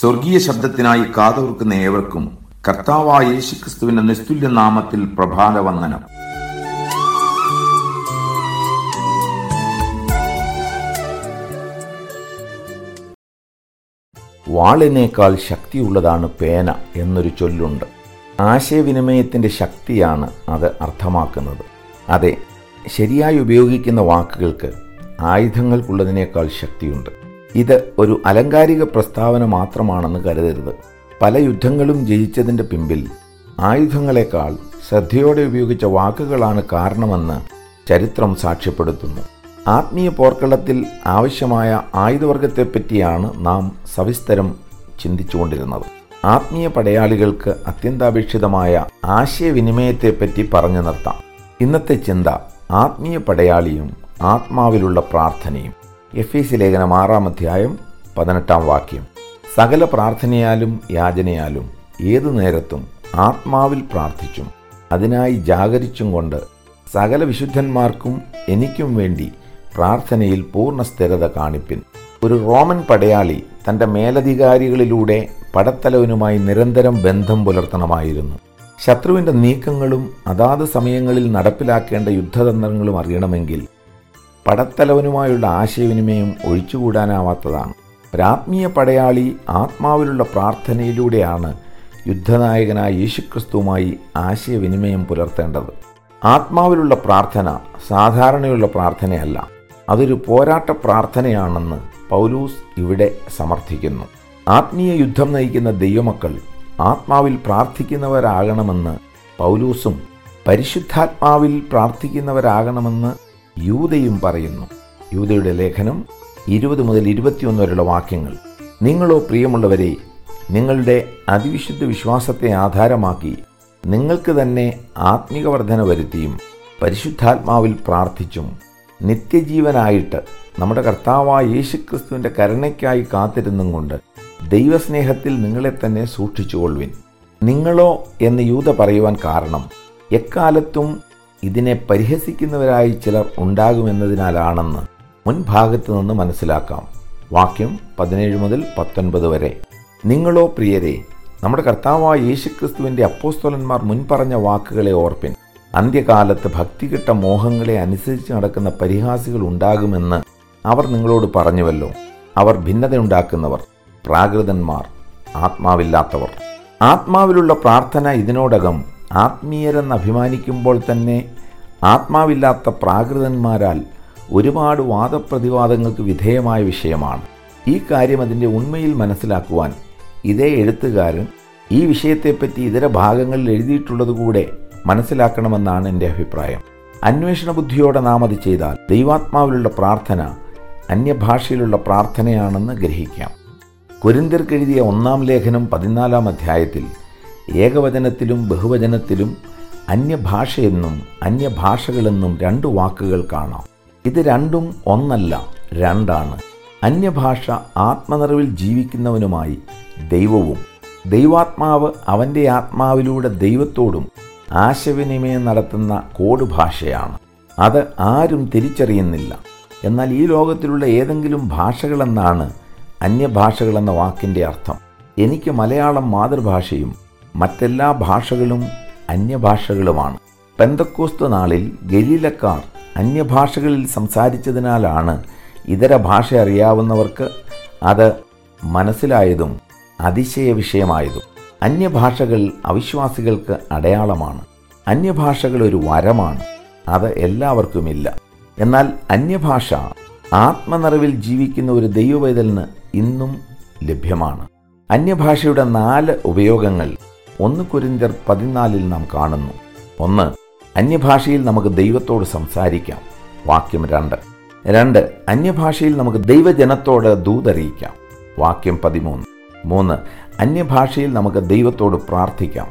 സ്വർഗീയ ശബ്ദത്തിനായി കാതോർക്കുന്ന ഏവർക്കും കർത്താവായ യേശുക്രിസ്തുവിന്റെ നിസ്തുല്യ നാമത്തിൽ പ്രഭാത വന്ദനം വാളിനേക്കാൾ ശക്തിയുള്ളതാണ് പേന എന്നൊരു ചൊല്ലുണ്ട്. ആശയവിനിമയത്തിന്റെ ശക്തിയാണ് അത് അർത്ഥമാക്കുന്നത്. അതെ ശരിയായി ഉപയോഗിക്കുന്ന വാക്കുകൾക്ക് ആയുധങ്ങൾക്കുള്ളതിനേക്കാൾ ശക്തിയുണ്ട്. ഇത് ഒരു അലങ്കാരിക പ്രസ്താവന മാത്രമാണെന്ന് കരുതരുത്. പല യുദ്ധങ്ങളും ജയിച്ചതിന്റെ പിമ്പിൽ ആയുധങ്ങളെക്കാൾ ശ്രദ്ധയോടെ ഉപയോഗിച്ച വാക്കുകളാണ് കാരണമെന്ന് ചരിത്രം സാക്ഷ്യപ്പെടുത്തുന്നു. ആത്മീയ പോർക്കളത്തിൽ ആവശ്യമായ ആയുധവർഗത്തെപ്പറ്റിയാണ് നാം സവിസ്തരം ചിന്തിച്ചുകൊണ്ടിരുന്നത്. ആത്മീയ പടയാളികൾക്ക് അത്യന്താപേക്ഷിതമായ ആശയവിനിമയത്തെപ്പറ്റി പറഞ്ഞു നിർത്താം. ഇന്നത്തെ ചിന്ത ആത്മീയ പടയാളിയും ആത്മാവിലുള്ള പ്രാർത്ഥനയും. എഫ് എസ് ലേഖനം ആറാം അധ്യായം പതിനെട്ടാം വാക്യം. സകല പ്രാർത്ഥനയാലും യാചനയാലും ഏതു നേരത്തും ആത്മാവിൽ പ്രാർത്ഥിച്ചും അതിനായി ജാഗരിച്ചും കൊണ്ട് സകല വിശുദ്ധന്മാർക്കും എനിക്കും വേണ്ടി പ്രാർത്ഥനയിൽ പൂർണ സ്ഥിരത കാണിപ്പിൻ. ഒരു റോമൻ പടയാളി തന്റെ മേലധികാരികളിലൂടെ പടത്തലവനുമായി നിരന്തരം ബന്ധം പുലർത്തണമായിരുന്നു. ശത്രുവിന്റെ നീക്കങ്ങളും അതാത് സമയങ്ങളിൽ നടപ്പിലാക്കേണ്ട യുദ്ധതന്ത്രങ്ങളും അറിയണമെങ്കിൽ പടത്തലവനുമായുള്ള ആശയവിനിമയം ഒഴിച്ചുകൂടാനാവാത്തതാണ്. ഒരാത്മീയ പടയാളി ആത്മാവിലുള്ള പ്രാർത്ഥനയിലൂടെയാണ് യുദ്ധനായകനായ യേശുക്രിസ്തുവുമായി ആശയവിനിമയം പുലർത്തേണ്ടത്. ആത്മാവിലുള്ള പ്രാർത്ഥന സാധാരണയുള്ള പ്രാർത്ഥനയല്ല അതൊരു പോരാട്ട പ്രാർത്ഥനയാണെന്ന് പൗലൂസ് ഇവിടെ സമർത്ഥിക്കുന്നു. ആത്മീയ യുദ്ധം നയിക്കുന്ന ദൈവമക്കൾ ആത്മാവിൽ പ്രാർത്ഥിക്കുന്നവരാകണമെന്ന് പൗലൂസും പരിശുദ്ധാത്മാവിൽ പ്രാർത്ഥിക്കുന്നവരാകണമെന്ന് യൂതയും പറയുന്നു. യൂതയുടെ ലേഖനം ഇരുപത് മുതൽ ഇരുപത്തിയൊന്ന് വരെയുള്ള വാക്യങ്ങൾ. നിങ്ങളോ പ്രിയമുള്ളവരെ നിങ്ങളുടെ അതിവിശുദ്ധ വിശ്വാസത്തെ ആധാരമാക്കി നിങ്ങൾക്ക് തന്നെ ആത്മീകവർദ്ധന വരുത്തിയും പരിശുദ്ധാത്മാവിൽ പ്രാർത്ഥിച്ചും നിത്യജീവനായിട്ട് നമ്മുടെ കർത്താവായ യേശുക്രിസ്തുവിന്റെ കരുണയ്ക്കായി കാത്തിരുന്നും കൊണ്ട് ദൈവസ്നേഹത്തിൽ നിങ്ങളെ തന്നെ സൂക്ഷിച്ചുകൊള്ളുവിൻ. നിങ്ങളോ എന്ന് യൂത പറയുവാൻ കാരണം എക്കാലത്തും ഇതിനെ പരിഹസിക്കുന്നവരായി ചിലർ ഉണ്ടാകുമെന്നതിനാലാണെന്ന് മുൻഭാഗത്തു നിന്ന് മനസ്സിലാക്കാം. വാക്യം പതിനേഴ് മുതൽ പത്തൊൻപത് വരെ. നിങ്ങളോ പ്രിയരെ നമ്മുടെ കർത്താവായ യേശുക്രിസ്തുവിന്റെ അപ്പോസ്തോലന്മാർ മുൻപറഞ്ഞ വാക്കുകളെ ഓർപ്പിൻ. അന്ത്യകാലത്ത് ഭക്തികെട്ട മോഹങ്ങളെ അനുസരിച്ച് നടക്കുന്ന പരിഹാസികൾ ഉണ്ടാകുമെന്ന് അവർ നിങ്ങളോട് പറഞ്ഞുവല്ലോ. അവർ ഭിന്നതയുണ്ടാക്കുന്നവർ പ്രാകൃതന്മാർ ആത്മാവില്ലാത്തവർ. ആത്മാവിലുള്ള പ്രാർത്ഥന ഇതിനോടകം ആത്മീയരെന്ന് അഭിമാനിക്കുമ്പോൾ തന്നെ ആത്മാവില്ലാത്ത പ്രാകൃതന്മാരാൽ ഒരുപാട് വാദപ്രതിവാദങ്ങൾക്ക് വിധേയമായ വിഷയമാണ്. ഈ കാര്യം അതിന്റെ ഉണ്മയിൽ മനസ്സിലാക്കുവാൻ ഇതേ എഴുത്തുകാരൻ ഈ വിഷയത്തെപ്പറ്റി ഇതര ഭാഗങ്ങളിൽ എഴുതിയിട്ടുള്ളത് കൂടെ മനസ്സിലാക്കണമെന്നാണ് എന്റെ അഭിപ്രായം. അന്വേഷണ ബുദ്ധിയോടെ നാം അത് ചെയ്താൽ ദൈവാത്മാവിലുള്ള പ്രാർത്ഥന അന്യഭാഷയിലുള്ള പ്രാർത്ഥനയാണെന്ന് ഗ്രഹിക്കാം. കുരിന്തിർക്കെഴുതിയ ഒന്നാം ലേഖനം പതിനാലാം അധ്യായത്തിൽ ഏകവചനത്തിലും ബഹുവചനത്തിലും അന്യഭാഷയെന്നും അന്യഭാഷകളെന്നും രണ്ട് വാക്കുകൾ കാണാം. ഇത് രണ്ടും ഒന്നല്ല രണ്ടാണ്. അന്യഭാഷ ആത്മനിറവിൽ ജീവിക്കുന്നവനുമായി ദൈവവും ദൈവാത്മാവ് അവന്റെ ആത്മാവിലൂടെ ദൈവത്തോടും ആശയവിനിമയം നടത്തുന്ന കോഡ് ഭാഷയാണ് അത് ആരും തിരിച്ചറിയുന്നില്ല. എന്നാൽ ഈ ലോകത്തിലുള്ള ഏതെങ്കിലും ഭാഷകളെന്നാണ് അന്യഭാഷകളെന്ന വാക്കിന്റെ അർത്ഥം. എനിക്ക് മലയാളം മാതൃഭാഷയും മറ്റെല്ലാ ഭാഷകളും അന്യഭാഷകളുമാണ്. പെന്തക്കോസ്തു നാളിൽ ഗലീലക്കാർ അന്യഭാഷകളിൽ സംസാരിച്ചതിനാലാണ് ഇതര ഭാഷ അറിയാവുന്നവർക്ക് അത് മനസ്സിലായതും അതിശയ വിഷയമായതും അന്യഭാഷകൾ അവിശ്വാസികൾക്ക് അടയാളമാണ്. അന്യഭാഷകൾ ഒരു വരമാണ്. അത് എല്ലാവർക്കുമില്ല. എന്നാൽ അന്യഭാഷ ആത്മനിറവിൽ ജീവിക്കുന്ന ഒരു ദൈവവൈതലിന് ഇന്നും ലഭ്യമാണ്. അന്യഭാഷയുടെ നാല് ഉപയോഗങ്ങൾ ഒന്ന് കുരിന്തിയർ പതിനാലിൽ നാം കാണുന്നു. ഒന്ന് അന്യഭാഷയിൽ നമുക്ക് ദൈവത്തോട് സംസാരിക്കാം. വാക്യം രണ്ട്. രണ്ട് അന്യഭാഷയിൽ നമുക്ക് ദൈവജനത്തോട് ദൂതറിയിക്കാം. വാക്യം പതിമൂന്ന്. മൂന്ന് അന്യഭാഷയിൽ നമുക്ക് ദൈവത്തോട് പ്രാർത്ഥിക്കാം.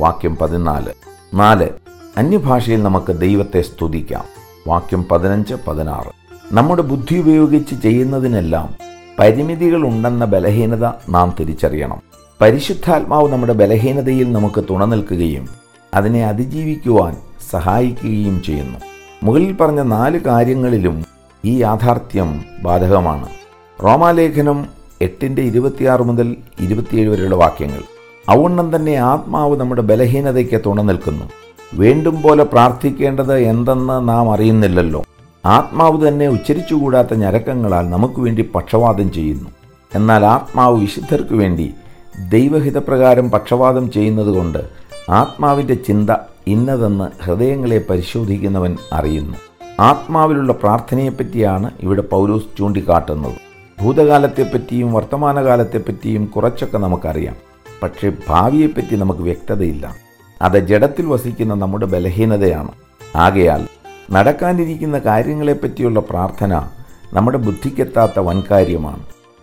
വാക്യം പതിനാല്. നാല് അന്യഭാഷയിൽ നമുക്ക് ദൈവത്തെ സ്തുതിക്കാം. വാക്യം പതിനഞ്ച് പതിനാറ്. നമ്മുടെ ബുദ്ധി ഉപയോഗിച്ച് ചെയ്യുന്നതിനെല്ലാം പരിമിതികളുണ്ടെന്ന ബലഹീനത നാം തിരിച്ചറിയണം. പരിശുദ്ധാത്മാവ് നമ്മുടെ ബലഹീനതയിൽ നമുക്ക് തുണ നിൽക്കുകയും അതിനെ അതിജീവിക്കുവാൻ സഹായിക്കുകയും ചെയ്യുന്നു. മുകളിൽ പറഞ്ഞ നാല് കാര്യങ്ങളിലും ഈ യാഥാർത്ഥ്യം ബാധകമാണ്. റോമാലേഖനം എട്ടിന്റെ ഇരുപത്തിയാറ് മുതൽ ഇരുപത്തിയേഴ് വരെയുള്ള വാക്യങ്ങൾ. അവണ്ണം തന്നെ ആത്മാവ് നമ്മുടെ ബലഹീനതയ്ക്ക് തുണ നിൽക്കുന്നു. വേണ്ടും പോലെ പ്രാർത്ഥിക്കേണ്ടത് എന്തെന്ന് നാം അറിയുന്നില്ലല്ലോ. ആത്മാവ് തന്നെ ഉച്ചരിച്ചുകൂടാത്ത ഞരക്കങ്ങളാൽ നമുക്ക് വേണ്ടി പക്ഷവാദം ചെയ്യുന്നു. എന്നാൽ ആത്മാവ് വിശുദ്ധർക്ക് വേണ്ടി ദൈവഹിതപ്രകാരം പക്ഷവാദം ചെയ്യുന്നതുകൊണ്ട് ആത്മാവിന്റെ ചിന്ത ഇന്നതെന്ന് ഹൃദയങ്ങളെ പരിശോധിക്കുന്നവൻ അറിയുന്നു. ആത്മാവിലുള്ള പ്രാർത്ഥനയെപ്പറ്റിയാണ് ഇവിടെ പൗലോസ് ചൂണ്ടിക്കാട്ടുന്നത്. ഭൂതകാലത്തെപ്പറ്റിയും വർത്തമാനകാലത്തെപ്പറ്റിയും കുറച്ചൊക്കെ നമുക്കറിയാം. പക്ഷേ ഭാവിയെപ്പറ്റി നമുക്ക് വ്യക്തതയില്ല. അത് ജഡത്തിൽ വസിക്കുന്ന നമ്മുടെ ബലഹീനതയാണ്. ആകയാൽ നടക്കാനിരിക്കുന്ന കാര്യങ്ങളെപ്പറ്റിയുള്ള പ്രാർത്ഥന നമ്മുടെ ബുദ്ധിക്കെത്താത്ത വൻകാര്യമാണ്.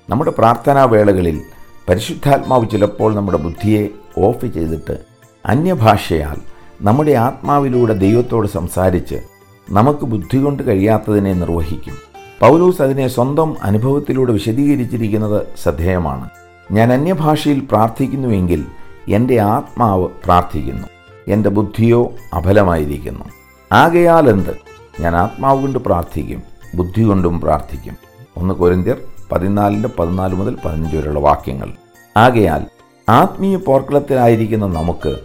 നമ്മുടെ പ്രാർത്ഥനാ വേളകളിൽ പരിശുദ്ധാത്മാവ് ചിലപ്പോൾ നമ്മുടെ ബുദ്ധിയെ ഓഫ് ചെയ്തിട്ട് അന്യഭാഷയാൽ നമ്മുടെ ആത്മാവിലൂടെ ദൈവത്തോട് സംസാരിച്ച് നമുക്ക് ബുദ്ധി കൊണ്ട് കഴിയാത്തതിനെ നിർവഹിക്കും. പൗലൂസ് അതിനെ സ്വന്തം അനുഭവത്തിലൂടെ വിശദീകരിച്ചിരിക്കുന്നത് ശ്രദ്ധേയമാണ്. ഞാൻ അന്യഭാഷയിൽ പ്രാർത്ഥിക്കുന്നുവെങ്കിൽ എന്റെ ആത്മാവ് പ്രാർത്ഥിക്കുന്നു. എന്റെ ബുദ്ധിയോ അഫലമായിരിക്കുന്നു ആകയാൽ എന്ത് ഞാൻ ആത്മാവ് കൊണ്ട് പ്രാർത്ഥിക്കും ബുദ്ധി കൊണ്ടും പ്രാർത്ഥിക്കും. ഒന്ന് കൊരിന്ത്യർ പതിനാലിന്റെ പതിനാല് മുതൽ പതിനഞ്ച് വരെയുള്ള വാക്യങ്ങൾ. ആകയാൽ ആത്മീയ പോർക്കളത്തിലായിരിക്കുന്ന നമുക്ക്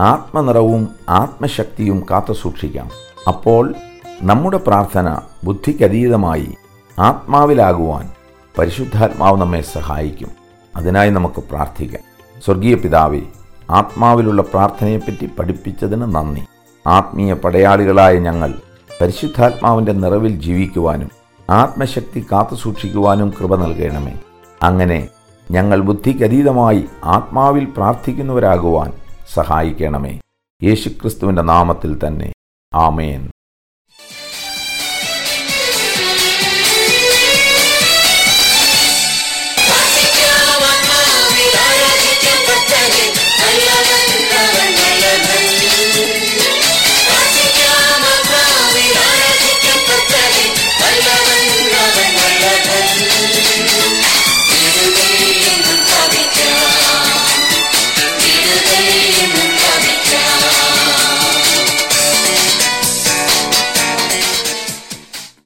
ആത്മനിറവും ആത്മശക്തിയും കാത്തു സൂക്ഷിക്കാം. അപ്പോൾ നമ്മുടെ പ്രാർത്ഥന ബുദ്ധിക്കതീതമായി ആത്മാവിലാകുവാൻ പരിശുദ്ധാത്മാവ് നമ്മെ സഹായിക്കും. അതിനായി നമുക്ക് പ്രാർത്ഥിക്കാം. സ്വർഗീയ പിതാവെ ആത്മാവിലുള്ള പ്രാർത്ഥനയെപ്പറ്റി പഠിപ്പിച്ചതിന് നന്ദി. ആത്മീയ പടയാളികളായ ഞങ്ങൾ പരിശുദ്ധാത്മാവിന്റെ നിറവിൽ ജീവിക്കുവാനും ആത്മശക്തി കാത്തു സൂക്ഷിക്കുവാനും കൃപ നൽകണമേ. അങ്ങനെ ഞങ്ങൾ ബുദ്ധിക്കതീതമായി ആത്മാവിൽ പ്രാർത്ഥിക്കുന്നവരാകുവാൻ സഹായിക്കണമേ. യേശുക്രിസ്തുവിന്റെ നാമത്തിൽ തന്നെ. ആമേൻ.